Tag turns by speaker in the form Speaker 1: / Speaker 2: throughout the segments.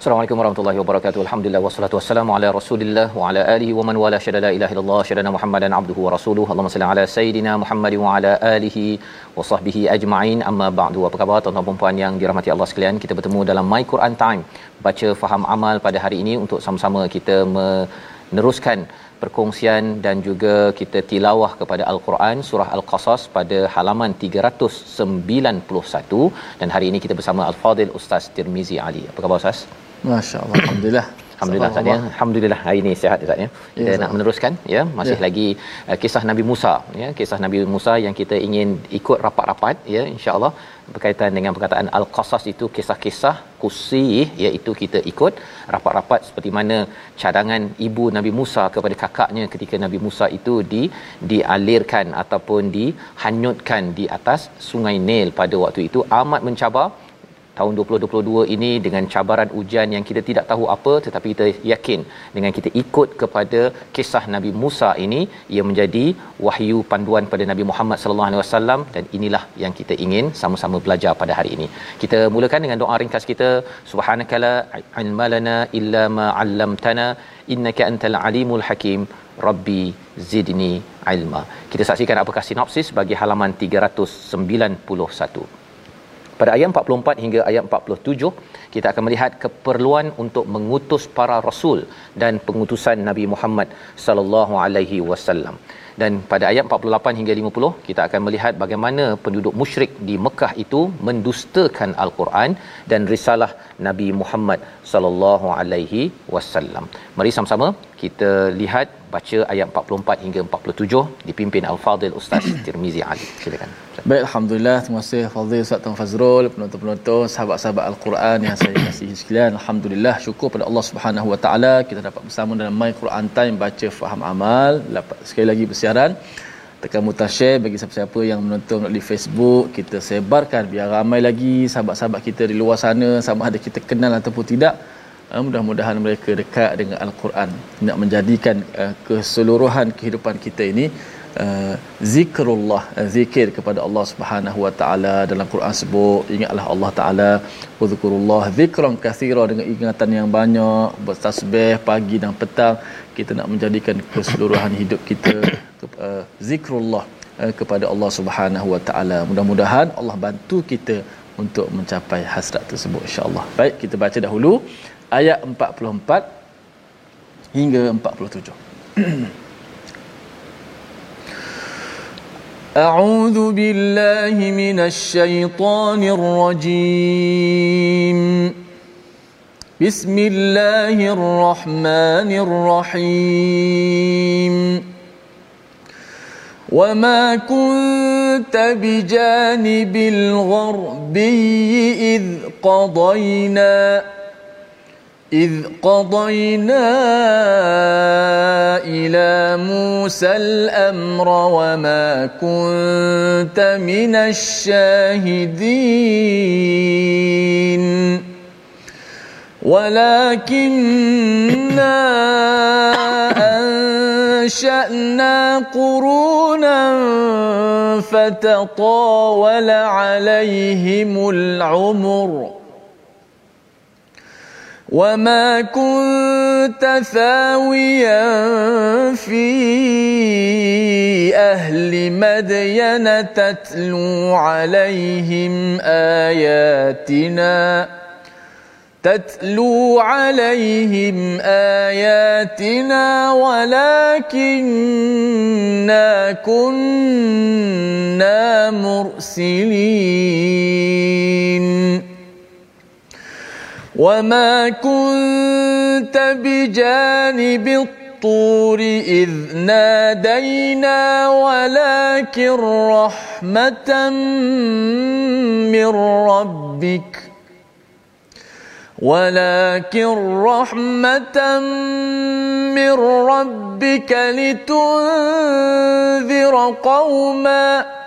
Speaker 1: Assalamualaikum warahmatullahi wabarakatuh. Alhamdulillah wassalatu wassalamu ala Rasulillah wa ala alihi wa man wala syada la ilaha illallah syadana Muhammadan abduhu wa rasuluhu. Allahumma salli ala sayidina Muhammad wa ala alihi wa sahbihi ajma'in. Amma ba'du. Apa khabar tuan-tuan dan puan yang dirahmati Allah sekalian? Kita bertemu dalam My Quran Time. Baca faham amal pada hari ini untuk sama-sama kita meneruskan perkongsian dan juga kita tilawah kepada Al-Quran surah Al-Qasas pada halaman 391 dan hari ini kita bersama Al-Fadil Ustaz Tirmizi Ali. Apa khabar Ustaz?
Speaker 2: Masya Allah Alhamdulillah
Speaker 1: Alhamdulillah Ustaz ya. Alhamdulillah hari ini sihat Ustaz ya. Kita
Speaker 2: Ya,
Speaker 1: nak meneruskan ya masih
Speaker 2: Ya.
Speaker 1: lagi uh, kisah Nabi Musa ya kisah Nabi Musa yang kita ingin ikut rapat-rapat ya insya-Allah berkaitan dengan perkataan al-qasas itu kisah-kisah kusih iaitu kita ikut rapat-rapat seperti mana cadangan ibu Nabi Musa kepada kakaknya ketika Nabi Musa itu di dialirkan ataupun dihanyutkan di atas Sungai Nil pada waktu itu amat mencabar tahun 2022 ini dengan cabaran ujian yang kita tidak tahu apa tetapi kita yakin dengan kita ikut kepada kisah Nabi Musa ini ia menjadi wahyu panduan pada Nabi Muhammad sallallahu alaihi wasallam dan inilah yang kita ingin sama-sama belajar pada hari ini. Kita mulakan dengan doa ringkas kita subhanakala ilmalana illa ma 'allamtana innaka antal alimul hakim rabbi zidni ilma. Kita saksikan apakah sinopsis bagi halaman 391 pada ayat 44 hingga ayat 47 kita akan melihat keperluan untuk mengutus para rasul dan pengutusan Nabi Muhammad sallallahu alaihi wasallam dan pada ayat 48 hingga 50 kita akan melihat bagaimana penduduk musyrik di Mekah itu mendustakan al-Quran dan risalah Nabi Muhammad sallallahu alaihi wasallam. Mari sama-sama kita lihat baca ayat 44 hingga 47 dipimpin Al-Fadil Ustaz Tirmizi Ali. Silakan.
Speaker 2: Baik, Alhamdulillah. Terima kasih Fadil Ustaz Tuan Fazrul, penonton-penonton, sahabat-sahabat Al-Quran yang saya kasihi sekalian. Alhamdulillah, syukur pada Allah Subhanahu Wa Taala kita dapat bersama dalam My Quran Time baca faham amal. Dapat sekali lagi bersiaran. Tekan butang bagi siapa-siapa yang menonton melalui Facebook, kita sebarkan biar ramai lagi sahabat-sahabat kita di luar sana sama ada kita kenal ataupun tidak. Uh, mudah-mudahan mereka dekat dengan Al-Quran. Nak menjadikan uh, keseluruhan kehidupan kita ini uh, zikrullah uh, zikir kepada Allah Subhanahu wa taala. Dalam Quran sebut ingatlah Allah taala wazkurullah zikran kathira dengan ingatan yang banyak bertasbih pagi dan petang. Kita nak menjadikan keseluruhan hidup kita uh, zikrullah uh, kepada Allah Subhanahu wa taala. Mudah-mudahan Allah bantu kita untuk mencapai hasrat tersebut insyaallah. Baik kita baca dahulu ayat 44 hingga 47 أعوذ بالله من الشيطان الرجيم بسم الله الرحمن الرحيم وما كنت بجانب الغربي إذ قضينا إذ قضينا إلى موسى الأمر وما كنت من الشاهدين ولكننا أنشأنا قرونا فتطاول عليهم العمر وما كنت ثاويا في أهل مدين تتلو عليهم آياتنا تتلو عليهم آياتنا ولكننا كنا مرسلين وما كنت بجانب الطور إذ نادينا ولكن رحمة من ربك ولكن رحمة من ربك لتنذر قوما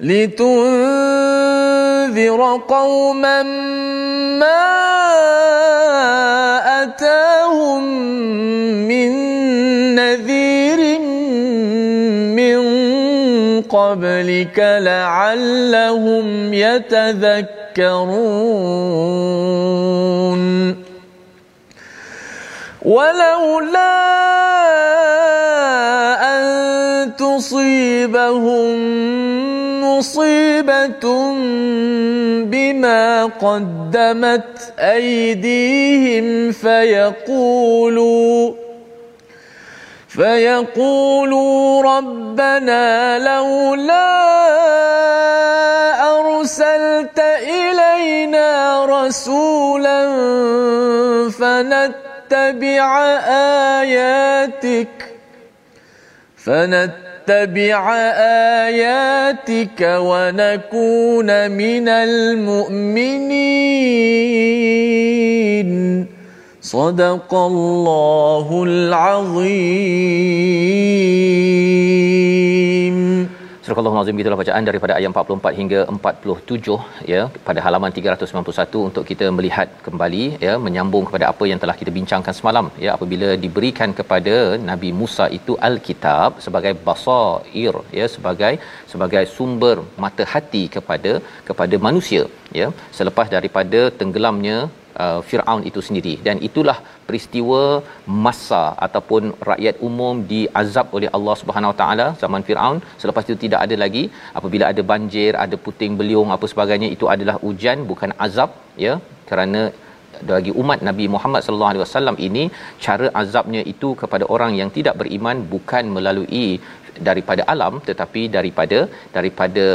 Speaker 2: لتنذر قوما ما أتاهم من نذير من قبلك لعلهم يتذكرون. تذكرون ولولا أن تصيبهم مصيبة بما قدمت أيديهم فيقولوا فيقولوا ربنا لولا أرسلت إلينا رسولا فنتبع آياتك فنتبع آياتك ونكون من المؤمنين. صدق الله العظيم.
Speaker 1: Surah Al-Azim itulah bacaan daripada ayat 44 hingga 47 ya pada halaman 391 untuk kita melihat kembali ya menyambung kepada apa yang telah kita bincangkan semalam ya apabila diberikan kepada Nabi Musa itu al-kitab sebagai basair ya sebagai sebagai sumber mata hati kepada kepada manusia ya selepas daripada tenggelamnya uh, Firaun itu sendiri. Dan itulah peristiwa masa ataupun rakyat umum diazab oleh Allah Subhanahu Wa Taala zaman Firaun. Selepas itu tidak ada lagi. Apabila ada banjir ada puting beliung apa sebagainya itu adalah ujian bukan azab ya. Kerana bagi umat Nabi Muhammad sallallahu alaihi wasallam ini cara azabnya itu kepada orang yang tidak beriman bukan melalui daripada alam tetapi daripada daripada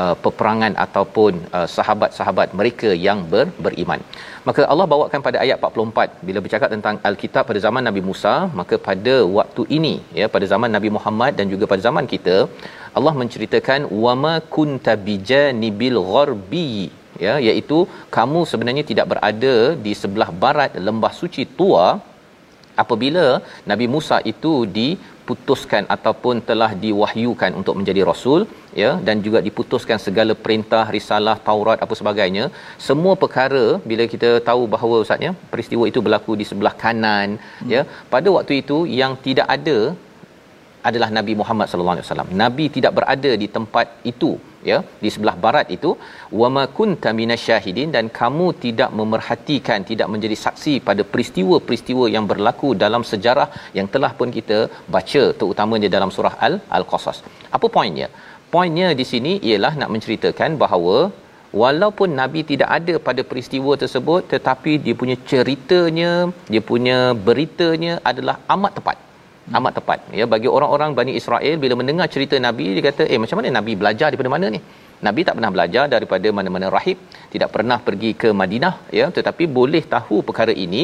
Speaker 1: uh, peperangan ataupun uh, sahabat-sahabat mereka yang ber, beriman. Maka Allah bawakan pada ayat 44 bila bercakap tentang al-kitab pada zaman Nabi Musa, maka pada waktu ini ya pada zaman Nabi Muhammad dan juga pada zaman kita Allah menceritakan wama kunta bijanibil gharbi ya iaitu kamu sebenarnya tidak berada di sebelah barat lembah suci tua apabila Nabi Musa itu diputuskan ataupun telah diwahyukan untuk menjadi rasul ya dan juga diputuskan segala perintah risalah Taurat apa sebagainya semua perkara bila kita tahu bahawa ustaznya peristiwa itu berlaku di sebelah kanan hmm. ya pada waktu itu yang tidak ada adalah Nabi Muhammad sallallahu alaihi wasallam. Nabi tidak berada di tempat itu ya di sebelah barat itu wama kunta minasyahidin dan kamu tidak memerhatikan tidak menjadi saksi pada peristiwa-peristiwa yang berlaku dalam sejarah yang telah pun kita baca terutamanya dalam surah al al-qasas. Apa poinnya? Poinnya di sini ialah nak menceritakan bahawa walaupun nabi tidak ada pada peristiwa tersebut tetapi dia punya ceritanya dia punya beritanya adalah amat tepat amat tepat. Ya bagi orang-orang Bani Israel bila mendengar cerita nabi dia kata eh macam mana nabi belajar daripada mana ni? Nabi tak pernah belajar daripada mana-mana rahib tidak pernah pergi ke Madinah ya. Tetapi boleh tahu perkara ini.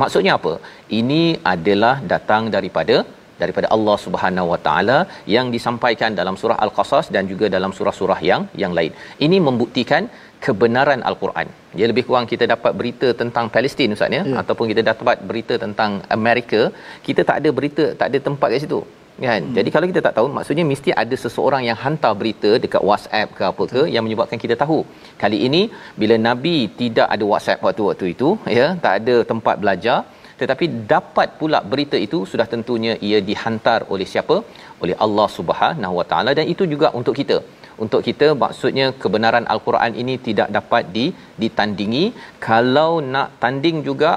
Speaker 1: Maksudnya apa? Ini adalah datang daripada daripada Allah Subhanahu Wa Taala yang disampaikan dalam surah Al-Qasas dan juga dalam surah-surah yang yang lain. Ini membuktikan kebenaran Al-Quran. Ya lebih kurang kita dapat berita tentang Palestin ustaz ya, ya. ataupun kita dapat berita tentang Amerika, kita tak ada berita, tak ada tempat kat situ. kan hmm. jadi kalau kita tak tahu maksudnya mesti ada seseorang yang hantar berita dekat WhatsApp ke apa ke yang menyebabkan kita tahu kali ini bila nabi tidak ada WhatsApp waktu-waktu itu ya tak ada tempat belajar tetapi dapat pula berita itu sudah tentunya ia dihantar oleh siapa oleh Allah Subhanahu Wa Taala dan itu juga untuk kita untuk kita maksudnya kebenaran al-Quran ini tidak dapat di ditandingi kalau nak tanding juga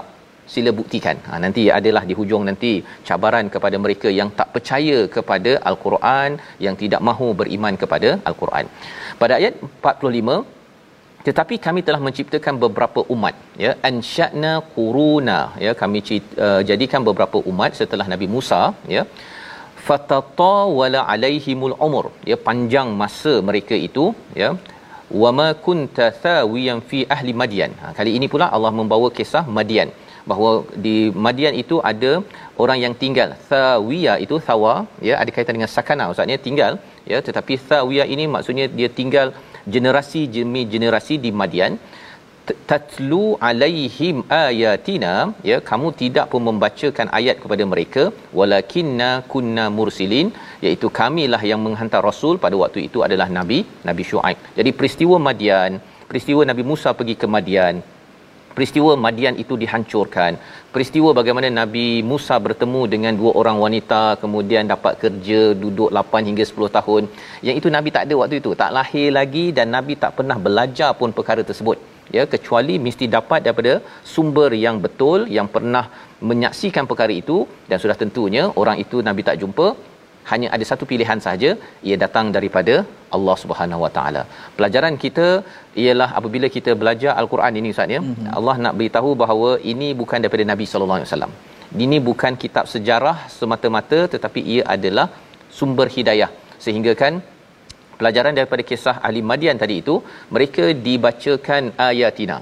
Speaker 1: sila buktikan. Ha, nanti adalah di hujung nanti cabaran kepada mereka yang tak percaya kepada al-Quran, yang tidak mahu beriman kepada al-Quran. Pada ayat 45 tetapi kami telah menciptakan beberapa umat ya ansha'na quruna ya kami uh, jadikan beberapa umat setelah Nabi Musa ya fatatawala alaihimul umur. Ya panjang masa mereka itu ya. Wama kunta thawiyan fi ahli madyan ha, kali ini pula Allah membawa kisah Madian. Bahawa di Madian itu ada orang yang tinggal. Thawiya itu thawa ya ada kaitan dengan sakana. Maksudnya tinggal ya. Tetapi thawiya ini maksudnya dia tinggal generasi demi generasi di Madian tatlu alaihim ayatina. Ya kamu tidak pun membacakan ayat kepada mereka. Walakinna kunna mursilin. Iaitu kamilah yang menghantar rasul pada waktu itu adalah nabi nabi syuaib jadi peristiwa madian peristiwa nabi Musa pergi ke madian peristiwa Madian itu dihancurkan. Peristiwa bagaimana Nabi Musa bertemu dengan dua orang wanita kemudian dapat kerja duduk 8 hingga 10 tahun. Yang itu Nabi tak ada waktu itu. Tak lahir lagi dan Nabi tak pernah belajar pun perkara tersebut ya kecuali mesti dapat daripada sumber yang betul yang pernah menyaksikan perkara itu dan sudah tentunya orang itu Nabi tak jumpa hanya ada satu pilihan sahaja ia datang daripada Allah Subhanahu Wa Taala. Pelajaran kita ialah apabila kita belajar al-Quran ini Ustaz ya, mm-hmm. Allah nak beritahu bahawa ini bukan daripada Nabi sallallahu alaihi wasallam. Ini bukan kitab sejarah semata-mata tetapi ia adalah sumber hidayah. Sehingga kan pelajaran daripada kisah ahli Madian tadi itu mereka dibacakan ayatina.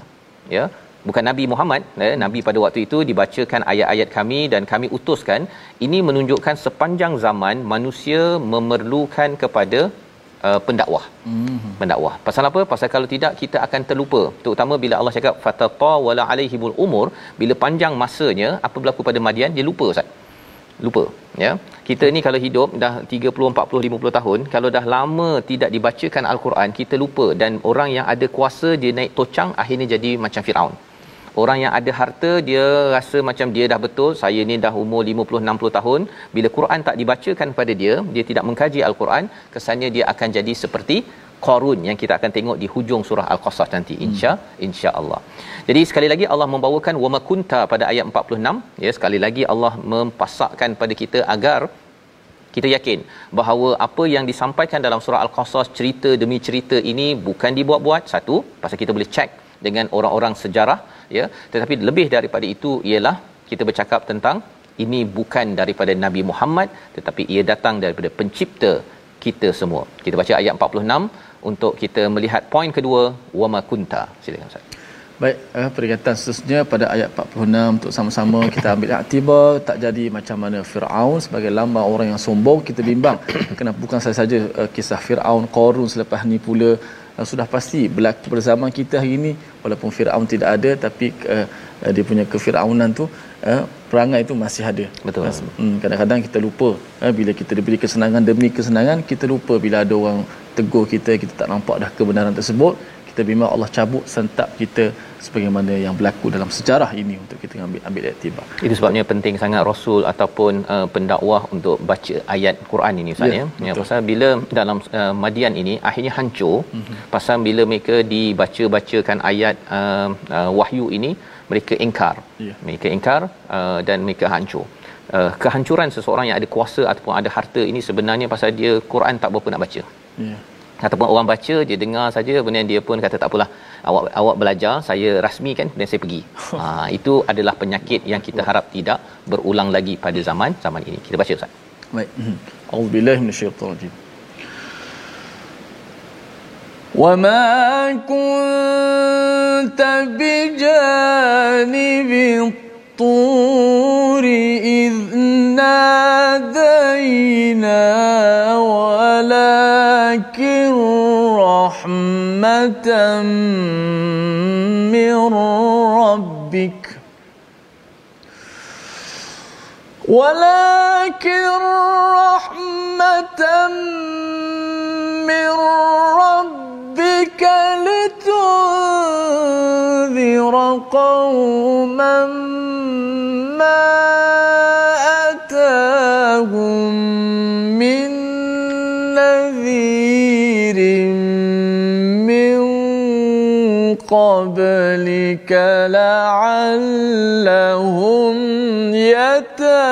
Speaker 1: Ya? Bukan Nabi Muhammad eh, Nabi pada waktu itu dibacakan ayat-ayat kami dan kami utuskan ini menunjukkan sepanjang zaman manusia memerlukan kepada uh, pendakwah. Mm-hmm. pendakwah. Pasal apa? Pasal kalau tidak kita akan terlupa. Terutama bila Allah cakap fatata wala alaihimul umur bila panjang masanya apa berlaku pada Madian? Dia lupa ustaz lupa ya. Kita ni kalau hidup dah 30 40 50 tahun kalau dah lama tidak dibacakan al-Quran kita lupa. Dan orang yang ada kuasa dia naik tocang akhirnya jadi macam Firaun. Orang yang ada harta dia rasa macam dia dah betul saya ni dah umur 50 60 tahun. Bila Quran tak dibacakan pada dia dia tidak mengkaji al-Quran kesannya dia akan jadi seperti Qarun yang kita akan tengok di hujung surah Al-Qasas nanti insya hmm. insya-Allah. Jadi sekali lagi Allah membawakan wama kunta pada ayat 46 ya sekali lagi Allah mempasakkan pada kita agar kita yakin bahawa apa yang disampaikan dalam surah Al-Qasas cerita demi cerita ini bukan dibuat-buat satu pasal kita boleh check dengan orang-orang sejarah ya tetapi lebih daripada itu ialah kita bercakap tentang ini bukan daripada Nabi Muhammad tetapi ia datang daripada pencipta kita semua. Kita baca ayat 46 untuk kita melihat poin kedua wama kunta. Silakan Ustaz.
Speaker 2: Baik, eh, peringatan seterusnya pada ayat 46 untuk sama-sama kita ambil iktibar tak jadi macam mana Firaun sebagai lambang orang yang sombong kita bimbang kenapa bukan saya saja uh, kisah Firaun Qarun selepas ni pula uh, sudah pasti berlaku pada zaman kita hari ini walaupun Firaun tidak ada tapi uh, uh, dia punya kefiraunan tu uh, perangai itu masih ada.
Speaker 1: Betul.
Speaker 2: Uh, kadang-kadang kita lupa uh, bila kita diberi kesenangan demi kesenangan kita lupa bila ada orang tegur kita kita tak nampak dah kebenaran tersebut kita bimbang Allah cabut sentap kita sebagaimana yang berlaku dalam sejarah ini untuk kita ambil ambil iktibar.
Speaker 1: Itu sebabnya penting sangat rasul ataupun uh, pendakwah untuk baca ayat Quran ini Ustaz ya. Ya, pasal bila dalam uh, Madian ini akhirnya hancur mm-hmm. pasal bila mereka dibaca-bacakan ayat uh, uh, wahyu ini mereka ingkar. Yeah. Mereka ingkar uh, dan mereka hancur. Uh, kehancuran seseorang yang ada kuasa ataupun ada harta ini sebenarnya pasal dia Quran tak berapa nak baca. Yeah ataupun orang baca dia dengar saja kemudian dia pun kata tak apalah awak awak belajar saya rasmikan kemudian saya pergi ha itu adalah penyakit yang kita harap tidak berulang lagi pada zaman zaman ini kita baca ustaz
Speaker 2: baik auzubillahi minasyaitanir وما كنت بجانب الطور إذ نادينا ولكن رحمة من ربك ولكن رحمة من ربك لتنذر قوما ما أتاهم من نذير من قبلك لعلهم يتذكرون.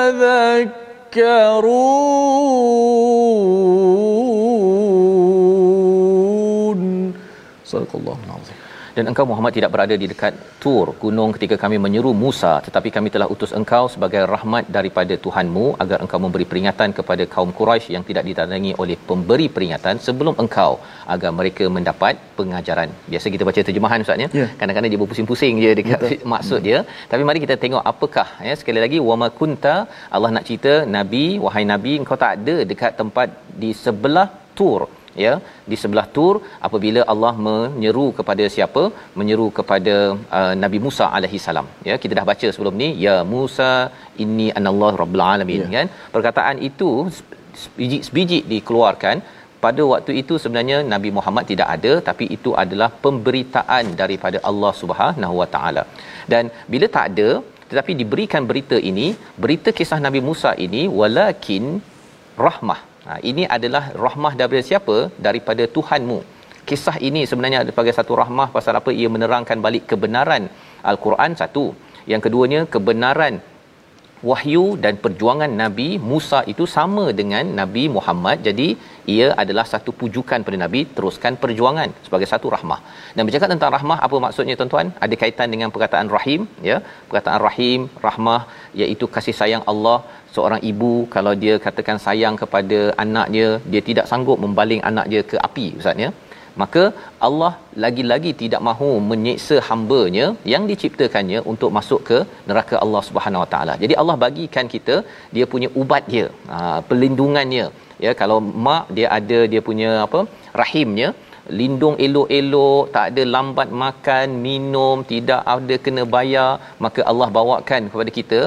Speaker 2: Sadaqallahu alazim.
Speaker 1: Dan engkau Muhammad tidak berada di dekat Tur gunung ketika kami menyeru Musa tetapi kami telah utus engkau sebagai rahmat daripada Tuhanmu agar engkau memberi peringatan kepada kaum Quraisy yang tidak ditandangi oleh pemberi peringatan sebelum engkau agar mereka mendapat pengajaran. Biasa kita baca terjemahan ustaz ya.
Speaker 2: ya.
Speaker 1: Kadang-kadang dia berpusing-pusing je dekat Betul. maksud hmm. dia. Tapi mari kita tengok apakah ya sekali lagi wama kunta Allah nak cerita nabi wahai nabi engkau tak ada dekat tempat di sebelah Tur ya di sebelah tur apabila Allah menyeru kepada siapa? Menyeru kepada uh, Nabi Musa alaihi salam. Ya kita dah baca sebelum ni ya Musa inni anallahu rabbul alamin ya. kan? Perkataan itu sebiji sebiji dikeluarkan pada waktu itu sebenarnya Nabi Muhammad tidak ada tapi itu adalah pemberitaan daripada Allah Subhanahu Wa Taala. Dan bila tak ada tetapi diberikan berita ini berita kisah Nabi Musa ini walakin rahmah Ha, ini adalah rahmah daripada siapa? Daripada Tuhanmu. Kisah ini sebenarnya sebagai satu rahmah pasal apa? Ia menerangkan balik kebenaran Al-Quran satu. Yang keduanya kebenaran wahyu dan perjuangan Nabi Musa itu sama dengan Nabi Muhammad. Jadi ia adalah satu pujukan pada Nabi teruskan perjuangan sebagai satu rahmah. Dan bercakap tentang rahmah apa maksudnya tuan-tuan? Ada kaitan dengan perkataan rahim ya. Perkataan rahim, rahmah iaitu kasih sayang Allah seorang ibu kalau dia katakan sayang kepada anaknya dia tidak sanggup membaling anak dia ke api ustaz ya maka Allah lagi-lagi tidak mahu menyiksa hamba-Nya yang diciptakannya untuk masuk ke neraka Allah Subhanahu Wa Taala. Jadi Allah bagikan kita dia punya ubat dia, ha, pelindungannya. Ya kalau mak dia ada dia punya apa rahimnya lindung elok-elok, tak ada lambat makan, minum, tidak ada kena bayar, maka Allah bawakan kepada kita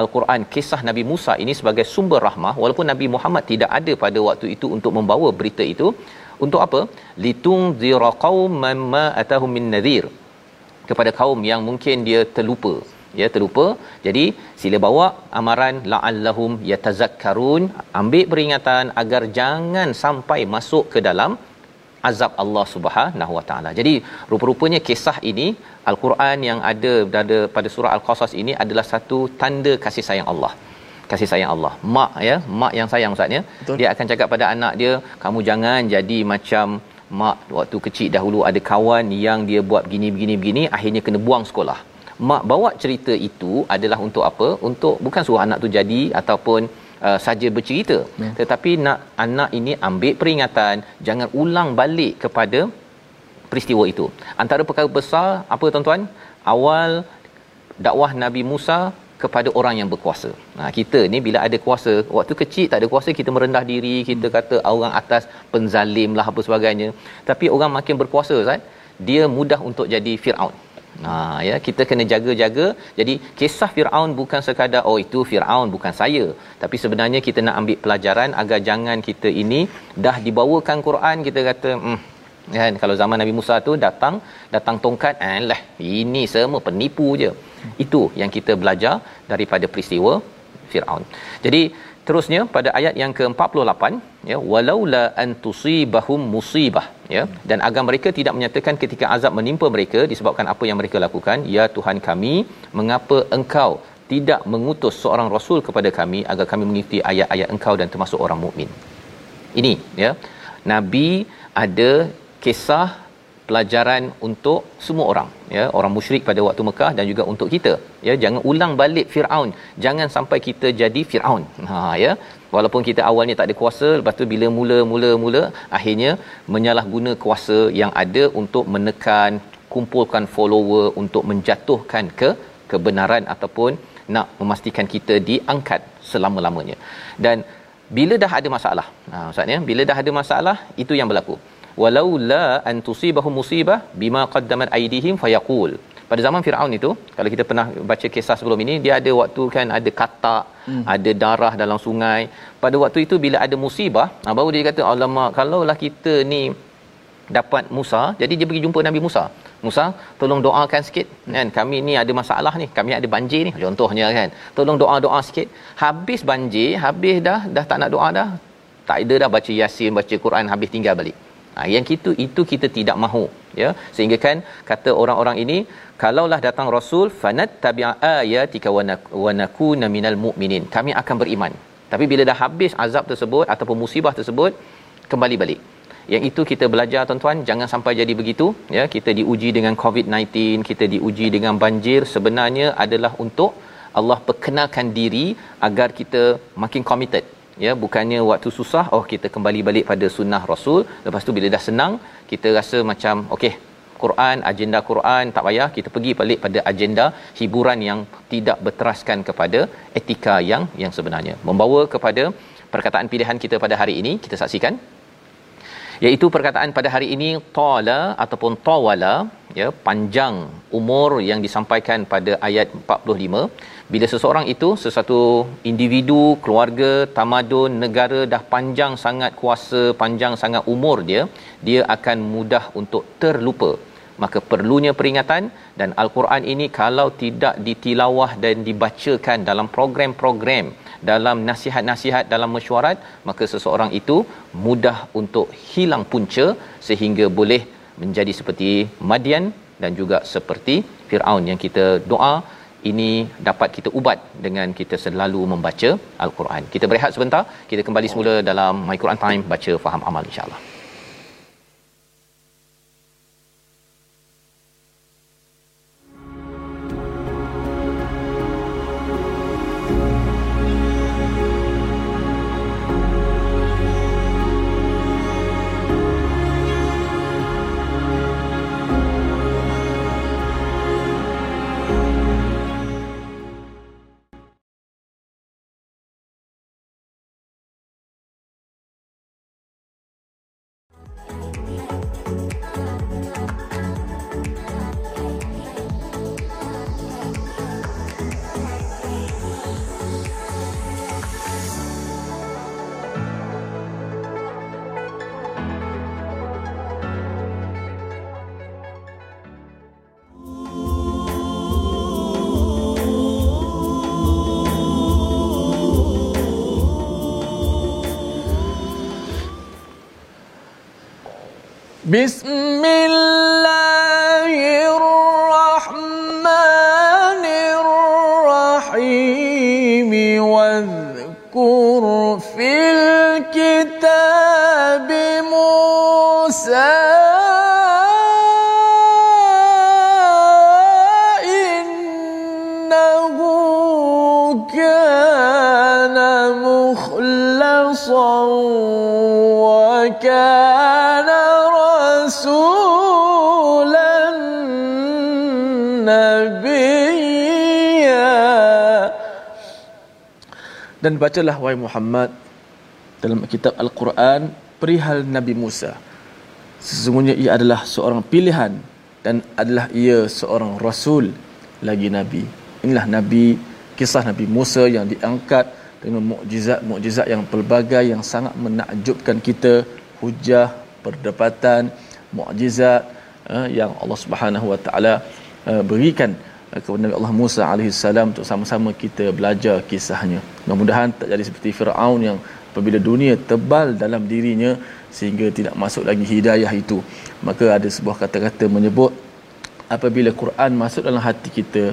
Speaker 1: Al-Quran kisah Nabi Musa ini sebagai sumber rahmah walaupun Nabi Muhammad tidak ada pada waktu itu untuk membawa berita itu untuk apa? Litung ziraqauman ma atahum min nadhir. Kepada kaum yang mungkin dia terlupa. Ya terlupa. Jadi sila bawa amaran la'allahum yatazakkarun. Ambil peringatan agar jangan sampai masuk ke dalam azab Allah Subhanahu Wa Taala. Jadi rupa-rupanya kisah ini Al-Quran yang ada pada surah Al-Qasas ini adalah satu tanda kasih sayang Allah. Kasih sayang Allah. Mak ya, mak yang sayang ustaz ya. Dia akan cakap pada anak dia, kamu jangan jadi macam mak waktu kecil dahulu ada kawan yang dia buat begini begini begini akhirnya kena buang sekolah. Mak bawa cerita itu adalah untuk apa? Untuk bukan suruh anak tu jadi ataupun uh, saja bercerita ya. tetapi nak anak ini ambil peringatan jangan ulang balik kepada peristiwa itu antara perkara besar apa tuan-tuan awal dakwah Nabi Musa kepada orang yang berkuasa. Nah, kita ni bila ada kuasa, waktu kecil tak ada kuasa kita merendah diri, kita kata orang atas penzalim lah apa sebagainya. Tapi orang makin berkuasa, kan? Dia mudah untuk jadi Firaun. Ha ya kita kena jaga-jaga. Jadi kisah Firaun bukan sekadar oh itu Firaun bukan saya, tapi sebenarnya kita nak ambil pelajaran agar jangan kita ini dah dibawakan Quran kita kata hmm kan kalau zaman Nabi Musa tu datang datang tongkat eh lah ini semua penipu je. Itu yang kita belajar daripada peristiwa Firaun. Jadi terusnya pada ayat yang ke-48 ya walaula an tusibahum musibah ya. Dan agar mereka tidak menyatakan ketika azab menimpa mereka disebabkan apa yang mereka lakukan ya Tuhan kami mengapa engkau tidak mengutus seorang rasul kepada kami agar kami mengikuti ayat-ayat engkau dan termasuk orang mukmin? Ini ya. Nabi ada kisah pelajaran untuk semua orang ya orang musyrik pada waktu Mekah dan juga untuk kita ya. Jangan ulang balik Firaun. Jangan sampai kita jadi Firaun. Ha ya. Walaupun kita awalnya tak ada kuasa lepas tu bila mula-mula mula akhirnya menyalahguna kuasa yang ada untuk menekan kumpulkan follower untuk menjatuhkan ke kebenaran ataupun nak memastikan kita diangkat selama-lamanya. Dan bila dah ada masalah ha maksudnya bila dah ada masalah itu yang berlaku walaula an tusibahum musibah bima qaddamat aydihim fayaqul. Pada zaman Firaun itu kalau kita pernah baca kisah sebelum ini dia ada waktu kan ada katak hmm. ada darah dalam sungai. Pada waktu itu bila ada musibah ha, baru dia kata alamak kalaulah kita ni dapat Musa jadi dia pergi jumpa Nabi Musa. Musa tolong doakan sikit. Kan kami ni ada masalah ni kami ada banjir ni. Contohnya kan tolong doa-doa sikit. Habis banjir habis dah dah tak nak doa dah tak ada dah baca yasin baca Quran habis tinggal balik ha, yang itu itu kita tidak mahu ya. Sehingga kan kata orang-orang ini kalaulah datang rasul fanat tabi'a ayatika wa nakuna minal mu'minin. Kami akan beriman. Tapi bila dah habis azab tersebut ataupun musibah tersebut kembali balik. Yang itu kita belajar tuan-tuan jangan sampai jadi begitu ya. Kita diuji dengan covid-19 kita diuji dengan banjir sebenarnya adalah untuk Allah perkenalkan diri agar kita makin committed ya bukannya waktu susah oh kita kembali balik pada sunnah rasul. Lepas tu bila dah senang kita rasa macam okey Quran agenda Quran tak payah kita pergi balik pada agenda hiburan yang tidak berteraskan kepada etika yang yang sebenarnya. Membawa kepada perkataan pilihan kita pada hari ini kita saksikan. Iaitu perkataan pada hari ini tala ataupun tawala ya panjang umur yang disampaikan pada ayat 45 bila seseorang itu sesuatu individu keluarga tamadun negara dah panjang sangat kuasa panjang sangat umur dia dia akan mudah untuk terlupa. Maka perlunya peringatan dan al-Quran ini kalau tidak ditilawah dan dibacakan dalam program-program dalam nasihat-nasihat dalam mesyuarat maka seseorang itu mudah untuk hilang punca sehingga boleh menjadi seperti Madian dan juga seperti Firaun yang kita doa ini dapat kita ubat dengan kita selalu membaca al-Quran. Kita berehat sebentar, kita kembali semula dalam My Quran Time baca faham amal insya-Allah.
Speaker 2: بسم الله Dan bacalah wahai Muhammad dalam kitab Al-Quran perihal Nabi Musa. Sesungguhnya ia adalah seorang pilihan dan adalah ia seorang rasul lagi nabi. Inilah nabi kisah Nabi Musa yang diangkat dengan mukjizat-mukjizat yang pelbagai yang sangat menakjubkan kita. Hujah perdebatan mukjizat uh, yang Allah Subhanahu Wa Taala uh, berikan kepada Nabi Allah Musa salam untuk sama-sama kita belajar kisahnya. Mudah-mudahan tak jadi seperti Firaun yang apabila dunia tebal dalam dirinya sehingga tidak masuk lagi hidayah itu. Maka ada sebuah kata-kata menyebut apabila Quran masuk dalam hati kita,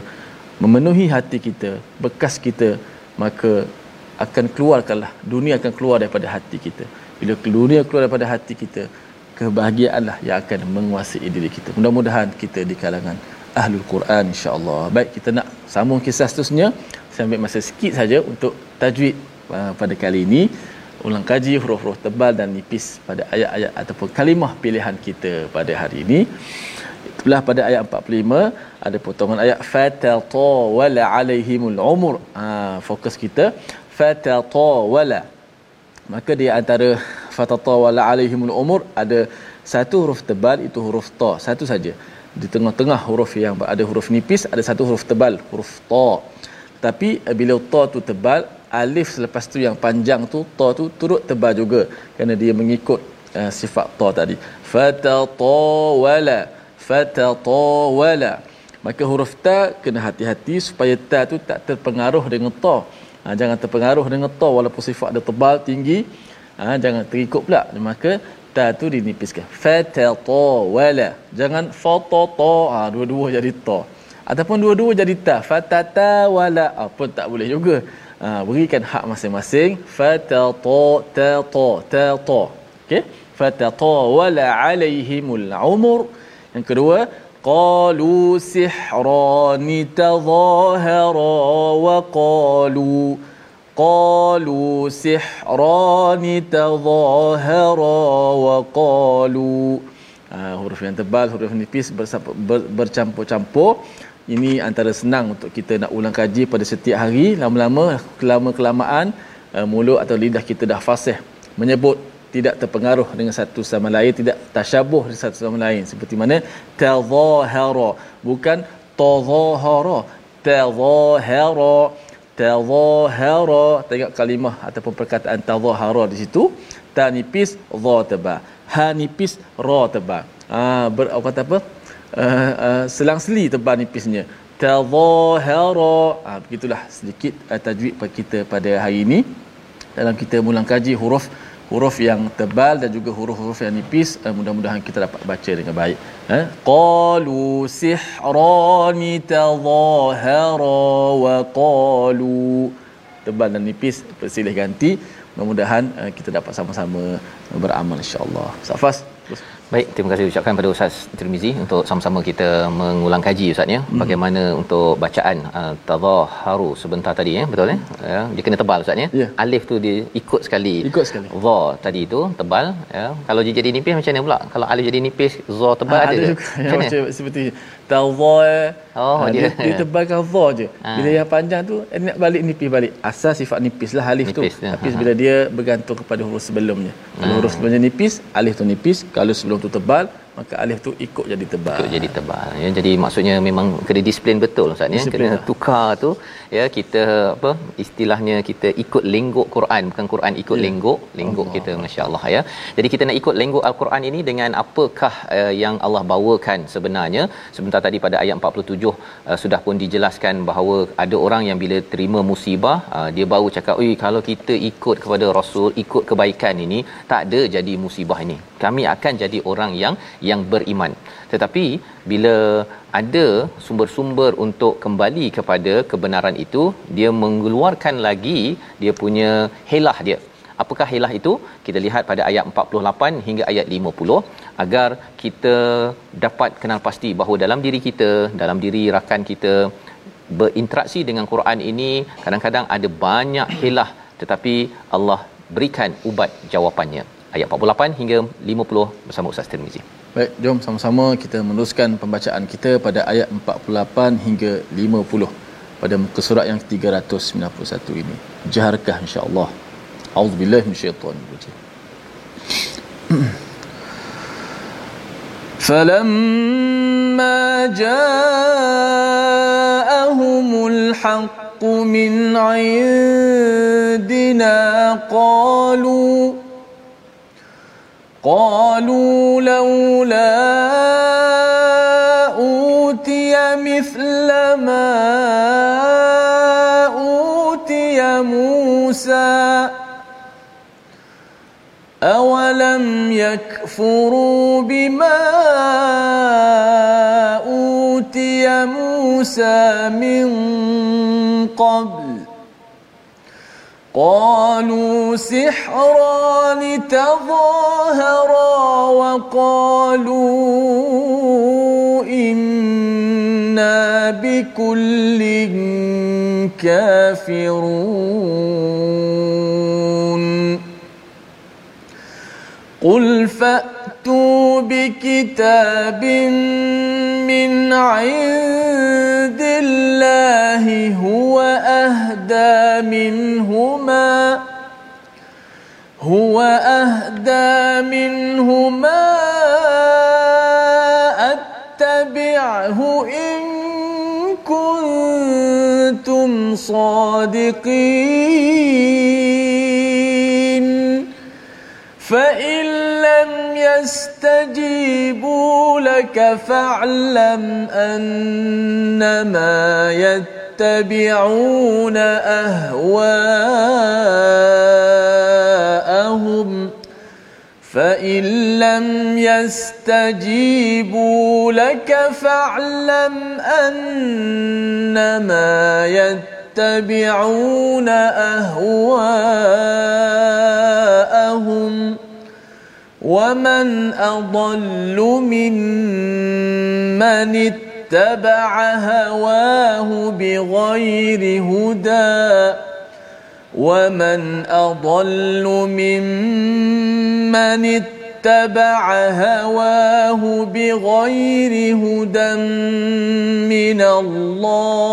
Speaker 2: memenuhi hati kita, bekas kita, maka akan keluarkanlah dunia akan keluar daripada hati kita. Bila dunia keluar daripada hati kita, kebahagiaanlah yang akan menguasai diri kita. Mudah-mudahan kita di kalangan Ahlul Quran insya-Allah. Baik, kita nak sambung kisah seterusnya. Saya ambil masa sikit saja untuk tajwid uh, pada kali ini. Ulang kaji huruf-huruf tebal dan nipis pada ayat-ayat ataupun kalimah pilihan kita pada hari ini. Itulah pada ayat 45 ada potongan ayat fatatawala alaihimul umur. Ha, fokus kita fatatawala. Maka di antara fatatawala alaihimul umur ada satu huruf tebal itu huruf ta satu saja di tengah-tengah huruf yang ada huruf nipis ada satu huruf tebal huruf ta. Tapi uh, bila ta tu tebal alif selepas tu yang panjang tu ta tu turut tebal juga kerana dia mengikut uh, sifat ta tadi. Fatatawala fatatawala. Maka huruf ta kena hati-hati supaya ta tu tak terpengaruh dengan ta. Ha, jangan terpengaruh dengan ta walaupun sifat dia tebal tinggi. Ha, jangan terikut pula. Maka ta tu dinipiskan. Fatata wala. Jangan fatata ah, ha, dua-dua jadi ta ataupun dua-dua jadi ta. Fatata wala. Ha, pun tak boleh juga. Ha, berikan hak masing-masing. Fatata ta ta ta ta okey fatata wala alaihimul umur. Yang kedua qalu sihrani tadhahara wa qalu قالوا سحران تظاهرا وقالوا. uh, huruf yang tebal huruf yang nipis bercampur-campur. Ini antara senang untuk kita nak ulang kaji pada setiap hari. Lama-lama kelama kelamaan uh, eh, mulut atau lidah kita dah fasih menyebut tidak terpengaruh dengan satu sama lain tidak tasyabuh dengan satu sama lain. Seperti mana? Tazahara. Bukan tazahara. Tazahara tadhahara tengok kalimah ataupun perkataan tadhahara di situ. Ta nipis dha tebal ha nipis ra tebal ha ber kata apa? Uh, uh, selang-seli tebal nipisnya. Tadhahara ha begitulah sedikit uh, tajwid kita pada hari ini. Dalam kita mulang kaji huruf huruf yang tebal dan juga huruf-huruf yang nipis uh, mudah-mudahan kita dapat baca dengan baik. Eh qalu sihrani tadhahara wa qalu. Tebal dan nipis persilih ganti. Mudah-mudahan uh, kita dapat sama-sama beramal insya-Allah safas
Speaker 1: Baik, terima kasih ucapkan pada Ustaz Tirmizi untuk sama-sama kita mengulang kaji Ustaz ya. Hmm. Bagaimana untuk bacaan uh, tadhaharu sebentar tadi ya, betul ya? ya dia kena tebal Ustaz ya. Yeah. Alif tu dia ikut sekali.
Speaker 2: Ikut sekali.
Speaker 1: Dha tadi tu tebal ya. Kalau dia jadi nipis macam mana pula? Kalau alif jadi nipis, dha tebal ha, ada.
Speaker 2: Ada juga. Macam, macam seperti tadha Oh, ha, dia, dia, dia tebalkan dha je. Ha. Bila yang panjang tu eh, nak balik nipis balik. Asal sifat nipis lah alif nipis tu. Ya. Tapi ha. bila dia bergantung kepada huruf sebelumnya. Kalau ha. huruf sebelumnya nipis, alif tu nipis. Kalau sebelum tu tebal maka alif tu ikut jadi tebal
Speaker 1: ikut jadi tebal ya. Jadi maksudnya memang kena disiplin betul ustaz ya. Kena lah. tukar tu ya kita apa istilahnya kita ikut lenggok Quran. Bukan Quran ikut ya. lenggok. Lenggok Allah. kita masya-Allah ya. Jadi kita nak ikut lenggok al-Quran ini dengan apakah uh, yang Allah bawakan sebenarnya. Sebentar tadi pada ayat 47 uh, sudah pun dijelaskan bahawa ada orang yang bila terima musibah uh, dia baru cakap oi kalau kita ikut kepada rasul ikut kebaikan ini tak ada jadi musibah ini. Kami akan jadi orang yang yang beriman. Tetapi bila ada sumber-sumber untuk kembali kepada kebenaran itu dia mengeluarkan lagi dia punya helah dia. Apakah helah itu? Kita lihat pada ayat 48 hingga ayat 50 agar kita dapat kenal pasti bahawa dalam diri kita dalam diri rakan kita berinteraksi dengan Quran ini kadang-kadang ada banyak helah. Tetapi Allah berikan ubat jawapannya. Ayat 48 hingga 50 bersama Ustaz Tirmizi.
Speaker 2: Baik, jom sama-sama kita meneruskan pembacaan kita pada ayat 48 hingga 50 pada muka surat yang 391 ini. Jaharkah insya-Allah. Auzubillahi minasyaitonir rajim. فلما جاءهم الحق من عندنا قالوا قالوا لولا أوتي مثل ما أوتي موسى أولم يكفروا بما أوتي موسى من قبل قالوا سحران تظاهرا وقالوا إنا بكل كافرون. قل فأتوا بكتاب من عند الله هو أهدى منهما هو أهدى منهما أتبع فاتبعه إن كنتم صادقين. فإن لم يستجيبوا لك فاعلم أنما يتبعون أهواءهم. فإن لم يستجيبوا لك فاعلم أنما يتبعون أهواءهم. ومن أضل ممن اتبع هواه بغير هدى ومن أضل ممن اتبع هواه بغير هدى من الله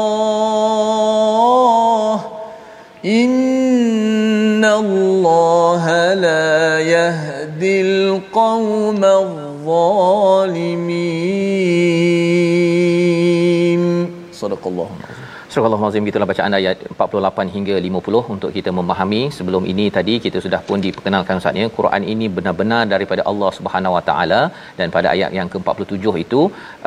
Speaker 2: إن الله لا يهدي القوم الظالمين. صدق الله
Speaker 1: Surah Al-Azim gitulah bacaan ayat 48 hingga 50 untuk kita memahami. Sebelum ini tadi kita sudah pun diperkenalkan Ustaz ya Quran ini benar-benar daripada Allah Subhanahu Wa Taala. Dan pada ayat yang ke-47 itu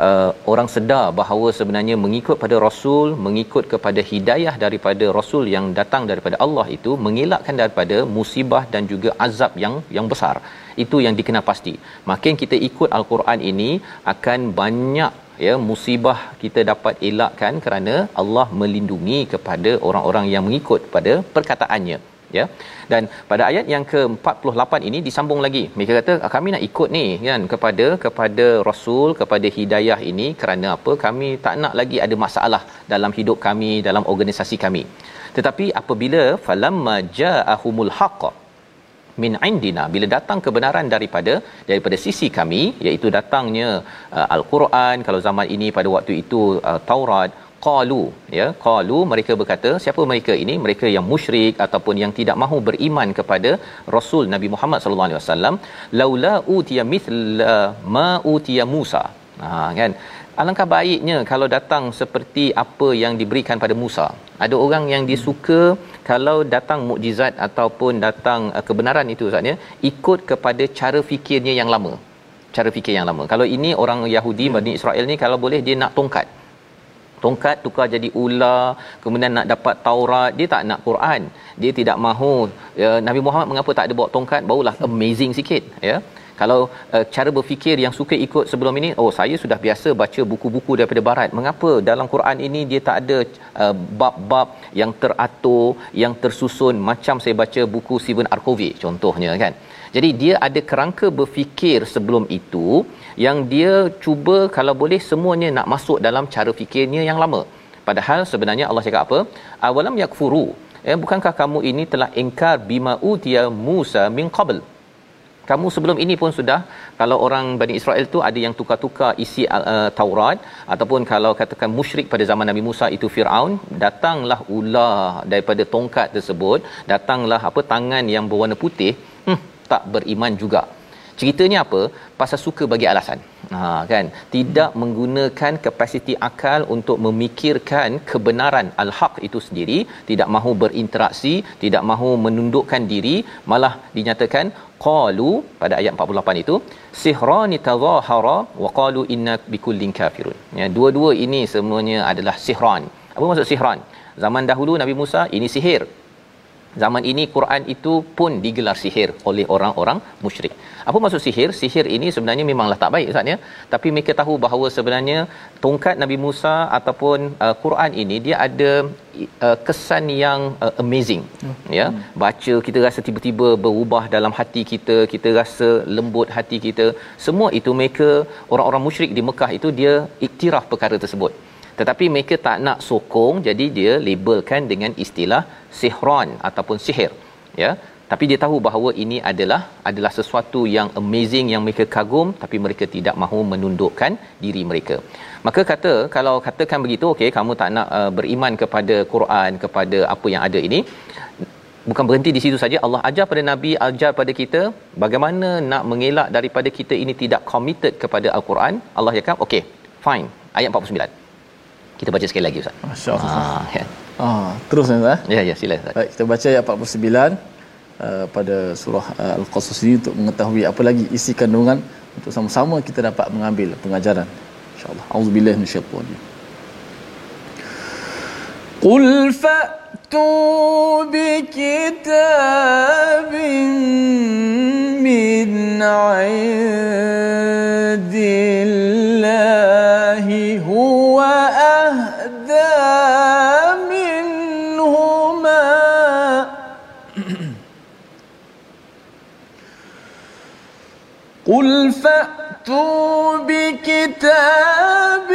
Speaker 1: uh, orang sedar bahawa sebenarnya mengikut pada rasul mengikut kepada hidayah daripada rasul yang datang daripada Allah itu mengelakkan daripada musibah dan juga azab yang yang besar. Itu yang dikenal pasti. Makin kita ikut al-Quran ini akan banyak ya musibah kita dapat elakkan kerana Allah melindungi kepada orang-orang yang mengikut pada perkataannya ya. Dan pada ayat yang ke-48 ini disambung lagi. Mereka kata kami nak ikut ni kan kepada kepada rasul kepada hidayah ini kerana apa? Kami tak nak lagi ada masalah dalam hidup kami dalam organisasi kami. Tetapi apabila falamma ja'ahumul haqq min indina bila datang kebenaran daripada daripada sisi kami iaitu datangnya uh, al-Quran kalau zaman ini pada waktu itu uh, Taurat qalu ya qalu mereka berkata siapa mereka ini? Mereka yang musyrik ataupun yang tidak mahu beriman kepada rasul Nabi Muhammad sallallahu alaihi wasallam laula utiya mithla ma utiya Musa. Ha kan alangkah baiknya kalau datang seperti apa yang diberikan pada Musa. Ada orang yang disuka kalau datang mukjizat ataupun datang uh, kebenaran itu ustaz ya ikut kepada cara fikirnya yang lama. Cara fikir yang lama. Kalau ini orang Yahudi Bani Israel ni kalau boleh dia nak tongkat. Tongkat tukar jadi ular kemudian nak dapat Taurat dia tak nak Quran. Dia tidak mahu. Ya, Nabi Muhammad mengapa tak ada bawa tongkat? Barulah amazing sikit ya kalau uh, cara berfikir yang suka ikut sebelum ini oh saya sudah biasa baca buku-buku daripada barat. Mengapa dalam Quran ini dia tak ada uh, bab-bab yang teratur yang tersusun macam saya baca buku Stephen Arkovic contohnya kan? Jadi dia ada kerangka berfikir sebelum itu yang dia cuba kalau boleh semuanya nak masuk dalam cara fikirnya yang lama. Padahal sebenarnya Allah cakap apa? Awalam yakfuru? Eh bukankah kamu ini telah ingkar bima utiya Musa min qabl kamu sebelum ini pun sudah kalau orang Bani Israel tu ada yang tukar-tukar isi uh, Taurat ataupun kalau katakan musyrik pada zaman Nabi Musa itu Firaun datanglah ular daripada tongkat tersebut datanglah apa tangan yang berwarna putih hmm, tak beriman juga ceritanya apa? Pasal suka bagi alasan. Ha kan? Tidak menggunakan kapasiti akal untuk memikirkan kebenaran al-haq itu sendiri tidak mahu berinteraksi tidak mahu menundukkan diri malah dinyatakan qalu pada ayat 48 itu sihrani tadhahara wa qalu inna bikullin kafirun. Ya dua-dua ini semuanya adalah sihran. Apa maksud sihran? Zaman dahulu Nabi Musa ini sihir zaman ini Quran itu pun digelar sihir oleh orang-orang musyrik. Apa maksud sihir? Sihir ini sebenarnya memanglah tak baik Ustaz ya. Tapi mereka tahu bahawa sebenarnya tongkat Nabi Musa ataupun uh, Quran ini dia ada uh, kesan yang uh, amazing. Hmm. Ya. Baca kita rasa tiba-tiba berubah dalam hati kita, kita rasa lembut hati kita. Semua itu mereka orang-orang musyrik di Mekah itu dia iktiraf perkara tersebut tetapi mereka tak nak sokong jadi dia labelkan dengan istilah sihron ataupun sihir ya. Tapi dia tahu bahawa ini adalah adalah sesuatu yang amazing yang mereka kagum tapi mereka tidak mahu menundukkan diri mereka. Maka kata kalau katakan begitu okey kamu tak nak uh, beriman kepada Quran kepada apa yang ada ini bukan berhenti di situ saja. Allah ajar pada nabi ajar pada kita bagaimana nak mengelak daripada kita ini tidak committed kepada al-Quran. Allah cakap okey fine. Ayat 49 kita baca sekali lagi ustaz
Speaker 2: Masya-Allah.
Speaker 1: ah ya
Speaker 2: Ah, terus Ustaz. eh?
Speaker 1: ya, ya sila ustaz
Speaker 2: Baik, kita baca ayat 49 uh, pada surah uh, Al-Qasas ini untuk mengetahui apa lagi isi kandungan untuk sama-sama kita dapat mengambil pengajaran. Insya-Allah. Auzubillahi minasyaitanir rajim. قل فأتوا بكتاب من عند الله هو أهدى منهما قل فأتوا بكتاب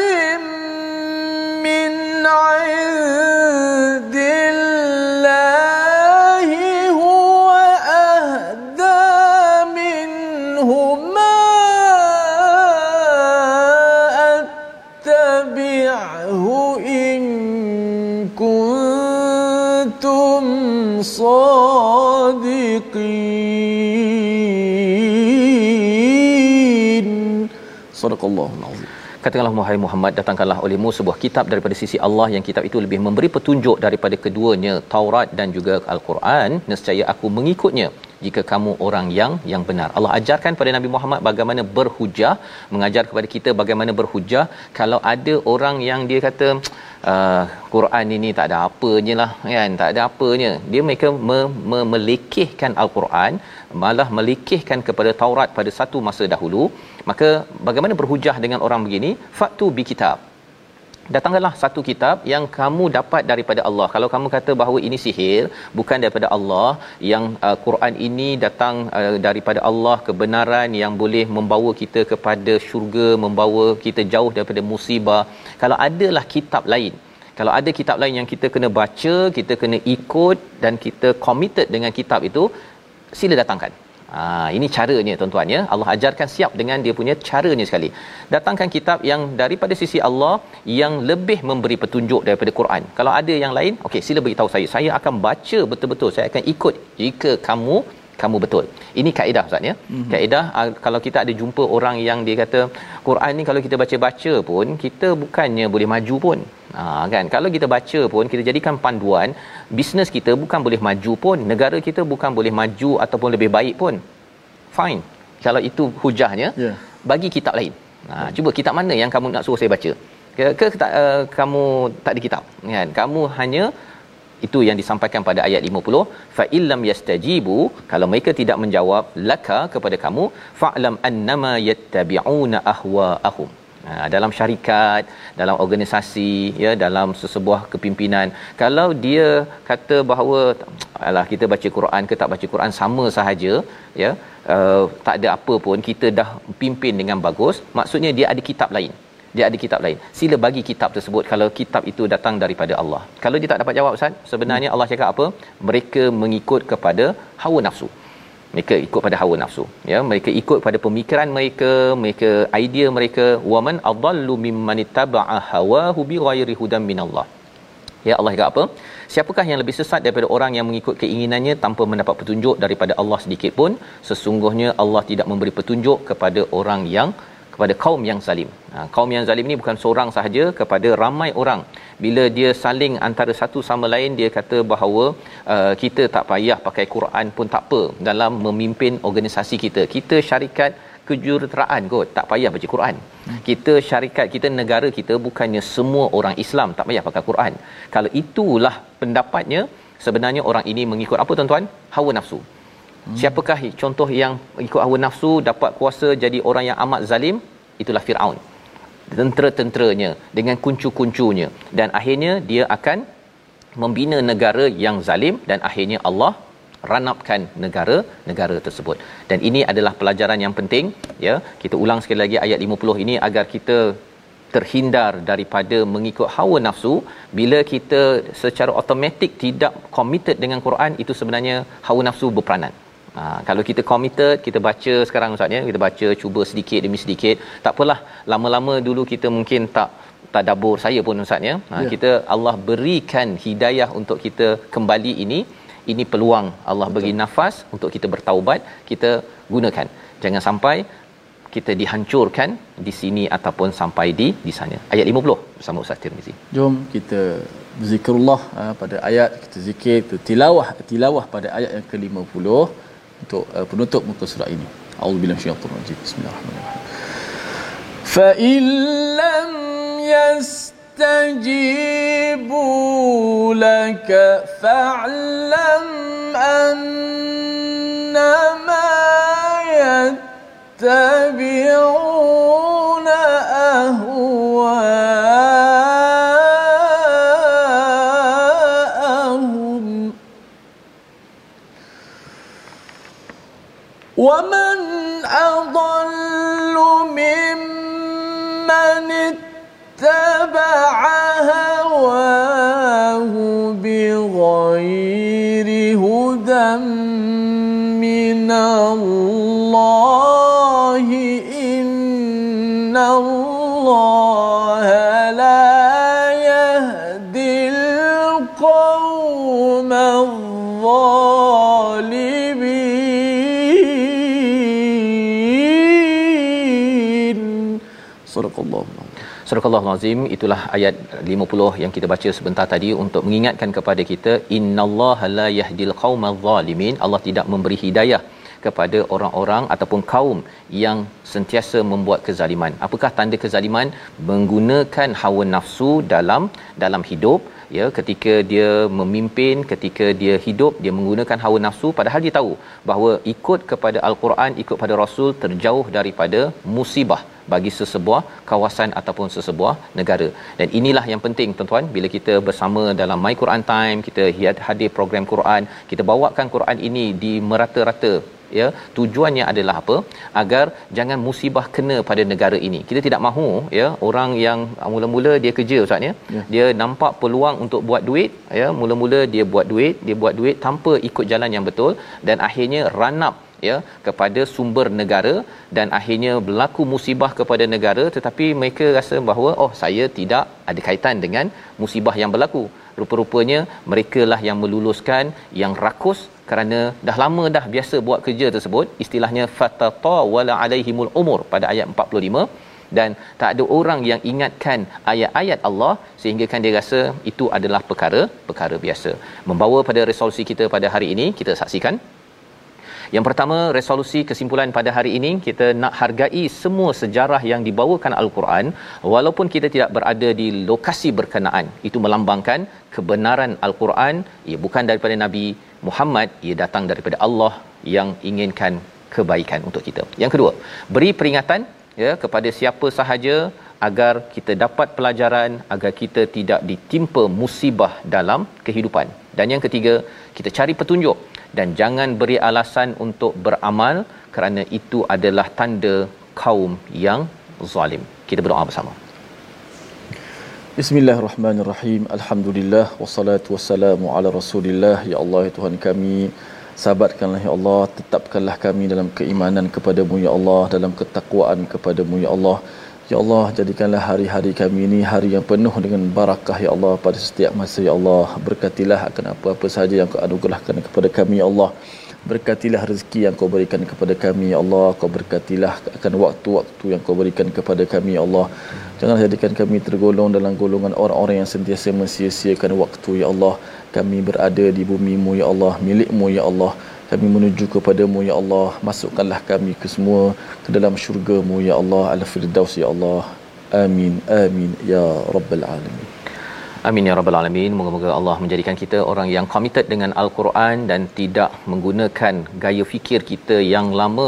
Speaker 2: صادقين صدق الله العظيم
Speaker 1: Katakanlah Muhammad Muhammad datangkanlah olehmu sebuah kitab daripada sisi Allah yang kitab itu lebih memberi petunjuk daripada keduanya Taurat dan juga Al-Quran nescaya aku mengikutnya jika kamu orang yang yang benar. Allah ajarkan pada Nabi Muhammad bagaimana berhujah, mengajar kepada kita bagaimana berhujah kalau ada orang yang dia kata uh, Quran ini tak ada apanya lah kan, tak ada apanya. Dia mereka me- me- melekehkan Al-Quran, malah melekehkan kepada Taurat pada satu masa dahulu. Maka bagaimana berhujah dengan orang begini? Faktu bi kitab datangkanlah satu kitab yang kamu dapat daripada Allah. Kalau kamu kata bahawa ini sihir, bukan daripada Allah, yang uh, Quran ini datang uh, daripada Allah, kebenaran yang boleh membawa kita kepada syurga, membawa kita jauh daripada musibah. Kalau adalah kitab lain, kalau ada kitab lain yang kita kena baca, kita kena ikut dan kita committed dengan kitab itu, sila datangkan. Ha, ini caranya tuan-tuan ya. Allah ajarkan siap dengan dia punya caranya sekali. Datangkan kitab yang daripada sisi Allah yang lebih memberi petunjuk daripada Quran. Kalau ada yang lain, okey sila beritahu saya. Saya akan baca betul-betul. Saya akan ikut jika kamu kamu betul. Ini kaedah ustaz ya. Mm-hmm. Kaedah uh, kalau kita ada jumpa orang yang dia kata Quran ni kalau kita baca-baca pun kita bukannya boleh maju pun. Ha kan. Kalau kita baca pun kita jadikan panduan, bisnes kita bukan boleh maju pun, negara kita bukan boleh maju ataupun lebih baik pun. Fine. Kalau itu hujahnya,
Speaker 2: Ya.
Speaker 1: bagi kitab lain. Ha cuba kitab mana yang kamu nak suruh saya baca? Ke, ke tak, uh, kamu tak ada kitab kan? Kamu hanya itu yang disampaikan pada ayat 50 fa illam yastajibu kalau mereka tidak menjawab laka kepada kamu fa'lam annama yattabi'una ahwa'ahum Ha, dalam syarikat, dalam organisasi, ya, dalam sesebuah kepimpinan. Kalau dia kata bahawa alah kita baca Quran ke tak baca Quran sama sahaja, ya, uh, tak ada apa pun kita dah pimpin dengan bagus, maksudnya dia ada kitab lain. Dia ada kitab lain. Sila bagi kitab tersebut kalau kitab itu datang daripada Allah. Kalau dia tak dapat jawab Ustaz, sebenarnya Allah cakap apa? Mereka mengikut kepada hawa nafsu mereka ikut pada hawa nafsu ya mereka ikut pada pemikiran mereka mereka idea mereka waman adallu mimman ittaba'a hawahu bighairi hudan minallah ya Allah kata apa siapakah yang lebih sesat daripada orang yang mengikut keinginannya tanpa mendapat petunjuk daripada Allah sedikit pun sesungguhnya Allah tidak memberi petunjuk kepada orang yang kepada kaum yang zalim. Ha, kaum yang zalim ni bukan seorang sahaja kepada ramai orang. Bila dia saling antara satu sama lain dia kata bahawa uh, kita tak payah pakai Quran pun tak apa dalam memimpin organisasi kita. Kita syarikat kejuruteraan kot tak payah baca Quran. Hmm. Kita syarikat kita negara kita bukannya semua orang Islam tak payah pakai Quran. Kalau itulah pendapatnya sebenarnya orang ini mengikut apa tuan-tuan? Hawa nafsu. Hmm. Siapakah contoh yang ikut hawa nafsu dapat kuasa jadi orang yang amat zalim? Itulah Firaun. Tentera-tenteranya dengan kuncu-kuncunya dan akhirnya dia akan membina negara yang zalim dan akhirnya Allah ranapkan negara-negara tersebut. Dan ini adalah pelajaran yang penting ya. Kita ulang sekali lagi ayat 50 ini agar kita terhindar daripada mengikut hawa nafsu bila kita secara automatik tidak committed dengan Quran itu sebenarnya hawa nafsu berperanan. Ha, kalau kita committed, kita baca sekarang Ustaz ya, kita baca cuba sedikit demi sedikit. Tak apalah, lama-lama dulu kita mungkin tak tadabbur saya pun Ustaz ya. Ha,
Speaker 2: Ya.
Speaker 1: kita Allah berikan hidayah untuk kita kembali ini. Ini peluang Allah bagi nafas untuk kita bertaubat, kita gunakan. Jangan sampai kita dihancurkan di sini ataupun sampai di di sana ayat 50 bersama Ustaz Tirmizi
Speaker 2: jom kita zikrullah ha, pada ayat kita zikir kita tilawah tilawah pada ayat yang ke-50 untuk uh, penutup muka surat ini. Auzubillahi minasyaitonir rajim. Bismillahirrahmanirrahim. Fa illam yastajibu laka fa'lam anna ma yattabi'una ahwa
Speaker 1: Surah Al-Azim itulah ayat 50 yang kita baca sebentar tadi untuk mengingatkan kepada kita innallaha la yahdil qaumadh zalimin Allah tidak memberi hidayah kepada orang-orang ataupun kaum yang sentiasa membuat kezaliman. Apakah tanda kezaliman? Menggunakan hawa nafsu dalam dalam hidup ya ketika dia memimpin ketika dia hidup dia menggunakan hawa nafsu padahal dia tahu bahawa ikut kepada al-Quran ikut pada rasul terjauh daripada musibah bagi sesebuah kawasan ataupun sesebuah negara. Dan inilah yang penting tuan-tuan bila kita bersama dalam My Quran Time, kita hadir program Quran, kita bawakan Quran ini di merata-rata ya tujuannya adalah apa? Agar jangan musibah kena pada negara ini. Kita tidak mahu ya orang yang mula-mula dia kerja ustaz ya. Yeah. dia nampak peluang untuk buat duit ya mula-mula dia buat duit dia buat duit tanpa ikut jalan yang betul dan akhirnya run up ya kepada sumber negara dan akhirnya berlaku musibah kepada negara tetapi mereka rasa bahawa oh saya tidak ada kaitan dengan musibah yang berlaku. Rupa-rupanya merekalah yang meluluskan yang rakus kerana dah lama dah biasa buat kerja tersebut istilahnya fatata wala alaihimul umur pada ayat 45 dan tak ada orang yang ingatkan ayat-ayat Allah sehingga kan dia rasa itu adalah perkara perkara biasa membawa pada resolusi kita pada hari ini kita saksikan yang pertama, resolusi kesimpulan pada hari ini kita nak hargai semua sejarah yang dibawakan Al-Quran walaupun kita tidak berada di lokasi berkenaan. Itu melambangkan kebenaran Al-Quran ia bukan daripada Nabi Muhammad, ia datang daripada Allah yang inginkan kebaikan untuk kita. Yang kedua, beri peringatan ya kepada siapa sahaja agar kita dapat pelajaran agar kita tidak ditimpa musibah dalam kehidupan. Dan yang ketiga, kita cari petunjuk dan jangan beri alasan untuk beramal kerana itu adalah tanda kaum yang zalim. Kita berdoa bersama.
Speaker 2: Bismillahirrahmanirrahim. Alhamdulillah wassalatu wassalamu ala Rasulillah. Ya Allah ya Tuhan kami, sabarkanlah ya Allah, tetapkanlah kami dalam keimanan kepadamu ya Allah, dalam ketakwaan kepadamu ya Allah. Ya Allah, jadikanlah hari-hari kami ini hari yang penuh dengan barakah ya Allah pada setiap masa ya Allah. Berkatilah akan apa-apa sahaja yang kau anugerahkan kepada kami ya Allah. Berkatilah rezeki yang kau berikan kepada kami ya Allah. Kau berkatilah akan waktu-waktu yang kau berikan kepada kami ya Allah. Jangan jadikan kami tergolong dalam golongan orang-orang yang sentiasa mensia-siakan waktu ya Allah. Kami berada di bumi-Mu ya Allah, milik-Mu ya Allah. Kami menuju kepadamu ya Allah. Masukkanlah kami ke semua ke dalam syurgamu ya Allah. Al-firdaus ya Allah. Amin amin ya rabbal alamin
Speaker 1: Amin ya rabbal alamin. Moga-moga Allah menjadikan kita orang yang committed dengan al-Quran dan tidak menggunakan gaya fikir kita yang lama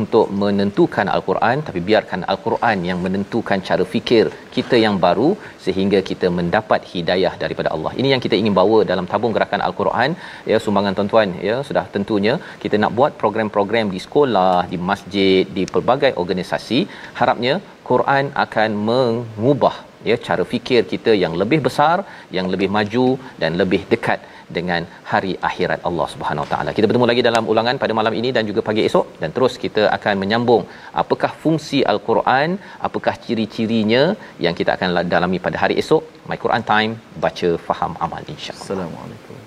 Speaker 1: untuk menentukan al-Quran tapi biarkan al-Quran yang menentukan cara fikir kita yang baru sehingga kita mendapat hidayah daripada Allah. Ini yang kita ingin bawa dalam tabung gerakan al-Quran ya sumbangan tuan-tuan ya sudah tentunya kita nak buat program-program di sekolah, di masjid, di pelbagai organisasi harapnya Quran akan mengubah ya cara fikir kita yang lebih besar yang lebih maju dan lebih dekat dengan hari akhirat Allah Subhanahu Wa Taala. Kita bertemu lagi dalam ulangan pada malam ini dan juga pagi esok dan terus kita akan menyambung apakah fungsi al-Quran, apakah ciri-cirinya yang kita akan dalami pada hari esok. My Quran Time baca faham amal insya-Allah.
Speaker 2: Assalamualaikum.